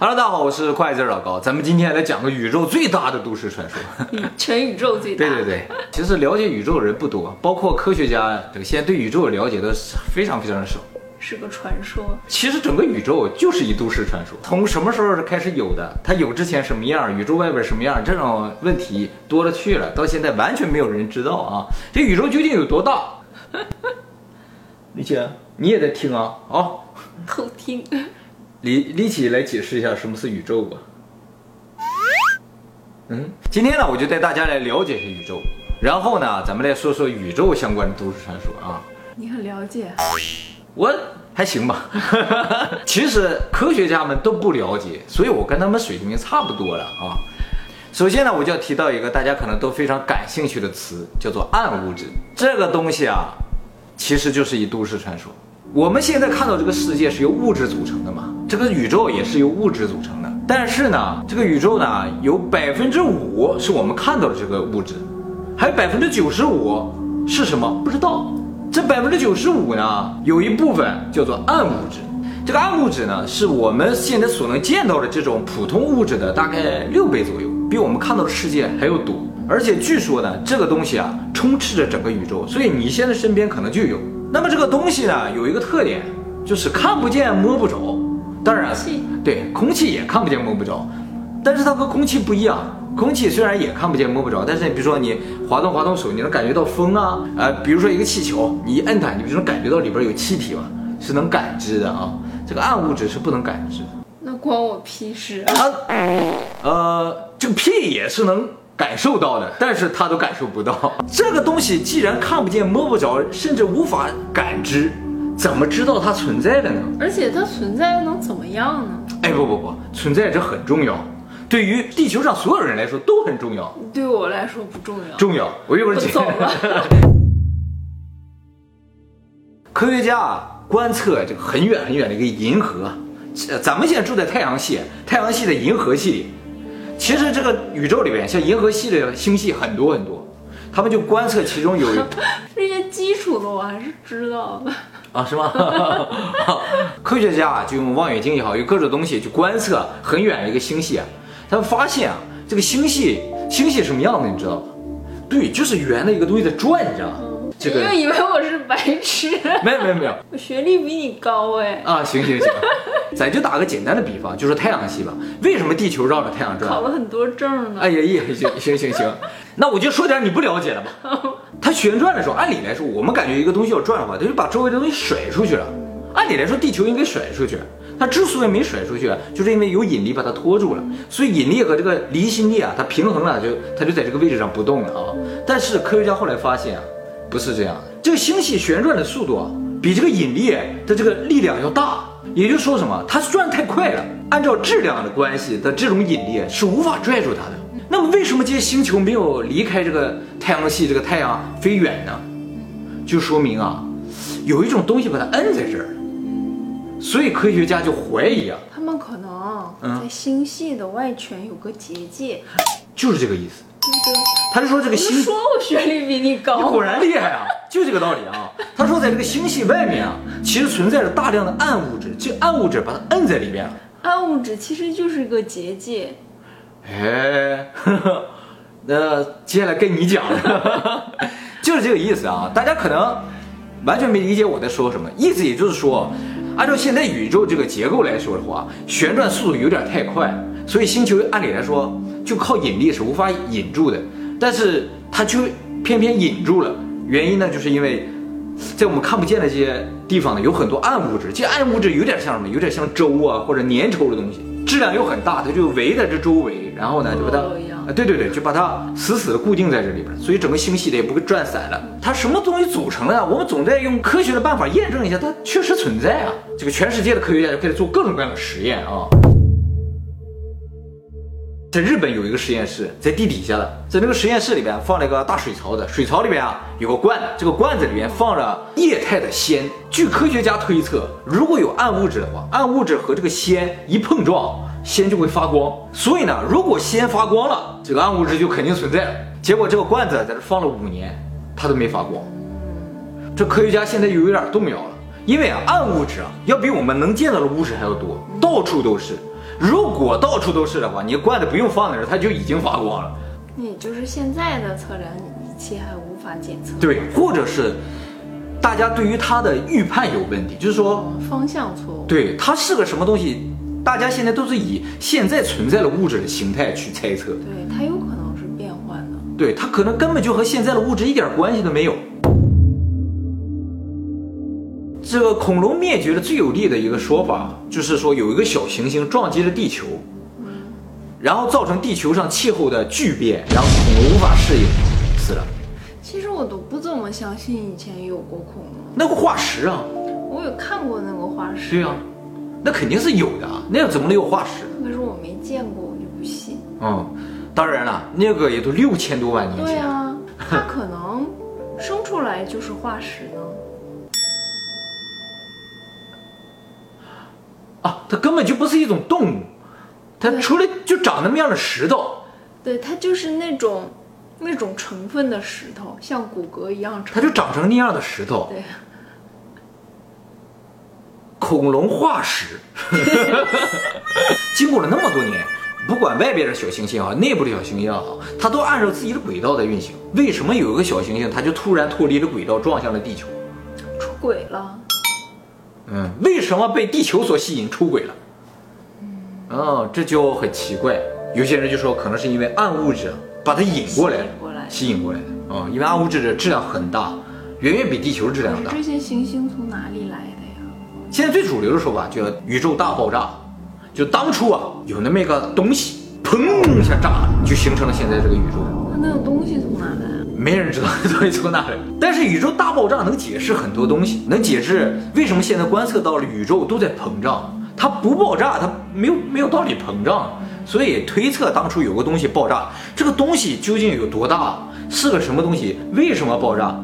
Hello，大家好，我是快字老高，咱们今天来讲个宇宙最大的都市传说。全宇宙最大。对对对，其实了解宇宙的人不多，包括科学家，这个现在对宇宙了解的非常非常少。是个传说。其实整个宇宙就是一都市传说，从什么时候开始有的？它有之前什么样？宇宙外边什么样？这种问题多了去了，到现在完全没有人知道啊！这宇宙究竟有多大？李姐，你也在听啊？好，偷听。李李奇来解释一下什么是宇宙吧。嗯，今天呢，我就带大家来了解一下宇宙，然后呢，咱们来说说宇宙相关的都市传说啊。你很了解，我还行吧。其实科学家们都不了解，所以我跟他们水平差不多了啊。首先呢，我就要提到一个大家可能都非常感兴趣的词，叫做暗物质。这个东西啊，其实就是一都市传说。我们现在看到这个世界是由物质组成的嘛？这个宇宙也是由物质组成的。但是呢，这个宇宙呢，有百分之五是我们看到的这个物质，还有百分之九十五是什么？不知道。这百分之九十五呢，有一部分叫做暗物质。这个暗物质呢，是我们现在所能见到的这种普通物质的大概六倍左右，比我们看到的世界还要多。而且据说呢，这个东西啊，充斥着整个宇宙，所以你现在身边可能就有。那么这个东西呢，有一个特点，就是看不见摸不着。当然，对，空气也看不见摸不着，但是它和空气不一样。空气虽然也看不见摸不着，但是你比如说你滑动滑动手，你能感觉到风啊，呃，比如说一个气球，你一摁它，你不就能感觉到里边有气体吗？是能感知的啊。这个暗物质是不能感知的。那关我屁事啊！呃，这个屁也是能。感受到的，但是他都感受不到。这个东西既然看不见、摸不着，甚至无法感知，怎么知道它存在的呢？而且它存在能怎么样呢？哎，不不不，存在这很重要，对于地球上所有人来说都很重要。对我来说不重要。重要，我一会儿走了。科学家啊，观测这个很远很远的一个银河，咱们现在住在太阳系，太阳系的银河系里。其实这个宇宙里边，像银河系的星系很多很多，他们就观测其中有 这些基础的，我还是知道的啊，是吗？科学家就用望远镜也好，有各种东西去观测很远的一个星系啊，他们发现啊，这个星系星系什么样的，你知道吗？对，就是圆的一个东西在转，你知道吗？这个以为我是白痴，没有没有没有，我学历比你高哎。啊，行行行。咱就打个简单的比方，就说太阳系吧。为什么地球绕着太阳转？考了很多证呢。哎呀，也行行行行，那我就说点你不了解的吧。它旋转的时候，按理来说，我们感觉一个东西要转的话，它就把周围的东西甩出去了。按理来说，地球应该甩出去。它之所以没甩出去，就是因为有引力把它拖住了。所以引力和这个离心力啊，它平衡了，就它就在这个位置上不动了啊。但是科学家后来发现啊，不是这样的。这个星系旋转的速度啊，比这个引力的这个力量要大。也就是说什么？它转太快了，按照质量的关系的这种引力是无法拽住它的。为什么这些星球没有离开这个太阳系，这个太阳飞远呢？就说明啊，有一种东西把它摁在这儿。所以科学家就怀疑啊，他们可能在星系的外圈有个结界，就是这个意思。他就说这个星，说我学历比你高，你果然厉害啊，就这个道理啊。他说在这个星系外面啊，其实存在着大量的暗物质，这暗物质把它摁在里面了。暗物质其实就是一个结界。哎，那接下来跟你讲，就是这个意思啊。大家可能完全没理解我在说什么，意思也就是说，按照现在宇宙这个结构来说的话，旋转速度有点太快，所以星球按理来说。就靠引力是无法引住的，但是它就偏偏引住了。原因呢，就是因为在我们看不见的这些地方呢，有很多暗物质。这暗物质有点像什么？有点像粥啊，或者粘稠的东西，质量又很大，它就围在这周围，然后呢，就把它啊，对对对，就把它死死的固定在这里边，所以整个星系的也不会转散了。它什么东西组成的呀？我们总在用科学的办法验证一下，它确实存在啊。这个全世界的科学家就开始做各种各样的实验啊。在日本有一个实验室，在地底下的，在那个实验室里边放了一个大水槽的，水槽里边啊有个罐子，这个罐子里面放着液态的铅。据科学家推测，如果有暗物质的话，暗物质和这个铅一碰撞，铅就会发光。所以呢，如果铅发光了，这个暗物质就肯定存在了。结果这个罐子在这放了五年，它都没发光。这科学家现在又有点动摇了，因为啊，暗物质啊要比我们能见到的物质还要多，到处都是。如果到处都是的话，你罐子不用放那儿，它就已经发光了。也就是现在的测量仪器还无法检测。对，或者是大家对于它的预判有问题，就是说方向错误。对，它是个什么东西，大家现在都是以现在存在的物质的形态去猜测。对，它有可能是变换的。对，它可能根本就和现在的物质一点关系都没有。这个恐龙灭绝的最有力的一个说法，就是说有一个小行星撞击了地球，然后造成地球上气候的巨变，然后恐龙无法适应，死了。其实我都不怎么相信以前有过恐龙。那个化石啊，我有看过那个化石。对啊，那肯定是有的啊，那怎么能有化石？可是我没见过，我就不信。嗯，当然了，那个也都六千多万年前。对啊，它可能生出来就是化石啊，它根本就不是一种动物，它出来就长那么样的石头。对，它就是那种那种成分的石头，像骨骼一样。它就长成那样的石头。对。恐龙化石，经过了那么多年，不管外边的小行星啊，内部的小行星啊，它都按照自己的轨道在运行。为什么有一个小行星，它就突然脱离了轨道，撞向了地球？出轨了。嗯，为什么被地球所吸引出轨了？嗯，这就很奇怪。有些人就说，可能是因为暗物质把它引过来，吸引过来的。啊，因为暗物质的质量很大，远远比地球质量大。这些行星从哪里来的呀？现在最主流的说法叫宇宙大爆炸，就当初啊有那么一个东西，砰一下炸了，就形成了现在这个宇宙。那那个东西从哪来？没人知道东西从哪来，但是宇宙大爆炸能解释很多东西，能解释为什么现在观测到了宇宙都在膨胀。它不爆炸，它没有没有道理膨胀。所以推测当初有个东西爆炸，这个东西究竟有多大，是个什么东西，为什么爆炸，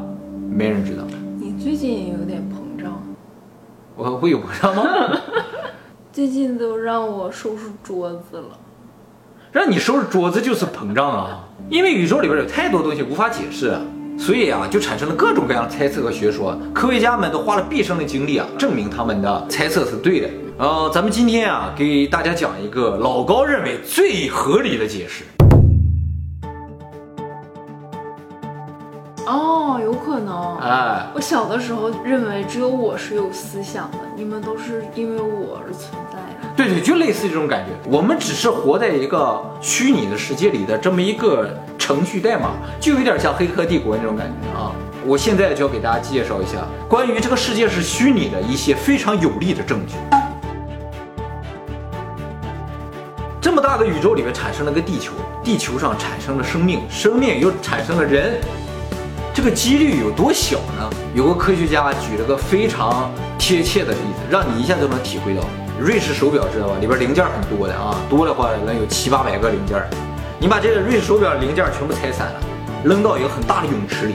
没人知道。你最近也有点膨胀，我会有膨胀吗？最近都让我收拾桌子了。让你收拾桌子就是膨胀啊，因为宇宙里边有太多东西无法解释，所以啊，就产生了各种各样的猜测和学说。科学家们都花了毕生的精力啊，证明他们的猜测是对的。呃，咱们今天啊，给大家讲一个老高认为最合理的解释。哦，有可能。哎，我小的时候认为只有我是有思想的，你们都是因为我而存在的。对对，就类似这种感觉。我们只是活在一个虚拟的世界里的这么一个程序代码，就有点像《黑客帝国》那种感觉啊。我现在就要给大家介绍一下关于这个世界是虚拟的一些非常有力的证据。这么大的宇宙里面产生了个地球，地球上产生了生命，生命又产生了人。这个几率有多小呢？有个科学家举了个非常贴切的例子，让你一下就能体会到。瑞士手表知道吧？里边零件很多的啊，多的话能有七八百个零件。你把这个瑞士手表零件全部拆散了，扔到一个很大的泳池里，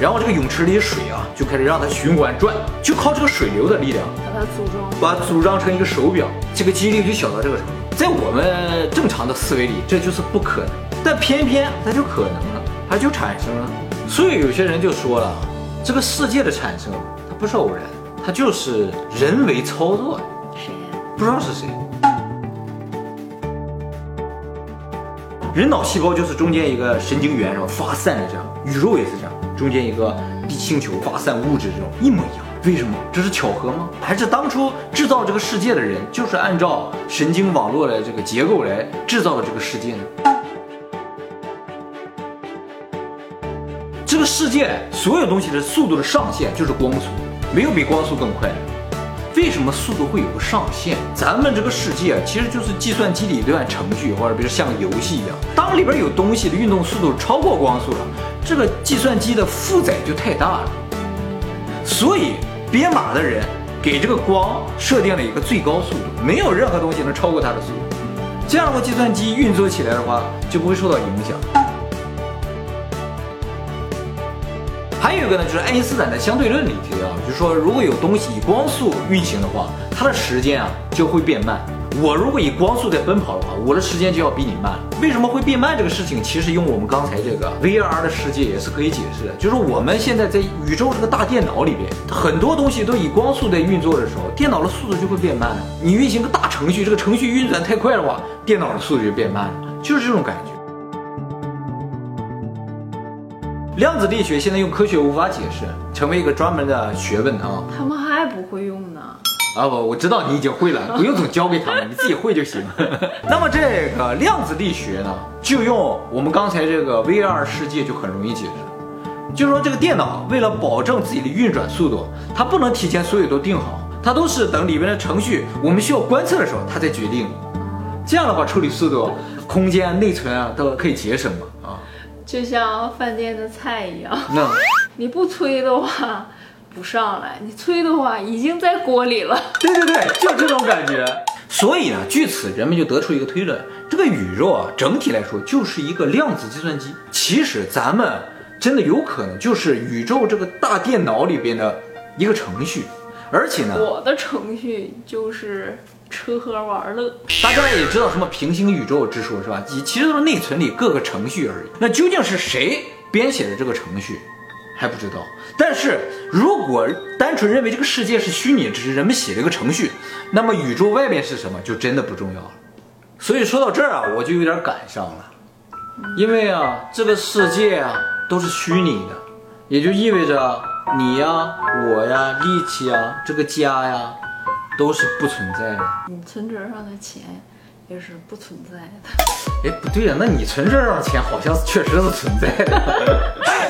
然后这个泳池里的水啊就开始让它循环转，就靠这个水流的力量把它组装，把它组装成一个手表。这个几率就小到这个程度，在我们正常的思维里这就是不可能，但偏偏它就可能了，它就产生了。所以有些人就说了，这个世界的产生它不是偶然，它就是人为操作的。不知道是谁。人脑细胞就是中间一个神经元，然后发散的这样。宇宙也是这样，中间一个地星球发散物质这种一模一样。为什么？这是巧合吗？还是当初制造这个世界的人就是按照神经网络的这个结构来制造的这个世界呢？这个世界所有东西的速度的上限就是光速，没有比光速更快的。为什么速度会有个上限？咱们这个世界其实就是计算机里一段程序，或者比如像游戏一样。当里边有东西的运动速度超过光速了，这个计算机的负载就太大了。所以编码的人给这个光设定了一个最高速度，没有任何东西能超过它的速度。这样的话，计算机运作起来的话就不会受到影响。还有一个呢，就是爱因斯坦的相对论里提到，就是说如果有东西以光速运行的话，它的时间啊就会变慢。我如果以光速在奔跑的话，我的时间就要比你慢。为什么会变慢？这个事情其实用我们刚才这个 VR 的世界也是可以解释的。就是我们现在在宇宙这个大电脑里边，很多东西都以光速在运作的时候，电脑的速度就会变慢。你运行个大程序，这个程序运转太快的话，电脑的速度就变慢了，就是这种感觉。量子力学现在用科学无法解释，成为一个专门的学问啊。他们还不会用呢。啊不，我知道你已经会了，不用总教给他们，你自己会就行。那么这个量子力学呢，就用我们刚才这个 VR 世界就很容易解释。就是说这个电脑为了保证自己的运转速度，它不能提前所有都定好，它都是等里面的程序我们需要观测的时候，它再决定。这样的话处理速度、空间、内存啊都可以节省嘛啊。就像饭店的菜一样，那 你不催的话。不上来，你催的话已经在锅里了。对对对，就这种感觉。所以呢，据此人们就得出一个推论：这个宇宙啊，整体来说就是一个量子计算机。其实咱们真的有可能就是宇宙这个大电脑里边的一个程序，而且呢，我的程序就是吃喝玩乐。大家也知道什么平行宇宙之说，是吧？其实都是内存里各个程序而已。那究竟是谁编写的这个程序？还不知道，但是如果单纯认为这个世界是虚拟，只是人们写了一个程序，那么宇宙外面是什么就真的不重要了。所以说到这儿啊，我就有点感伤了，因为啊，这个世界啊都是虚拟的，也就意味着你呀、我呀、力气啊、这个家呀，都是不存在的。你存折上的钱也是不存在的。哎，不对呀，那你存折上的钱好像确实是存在的。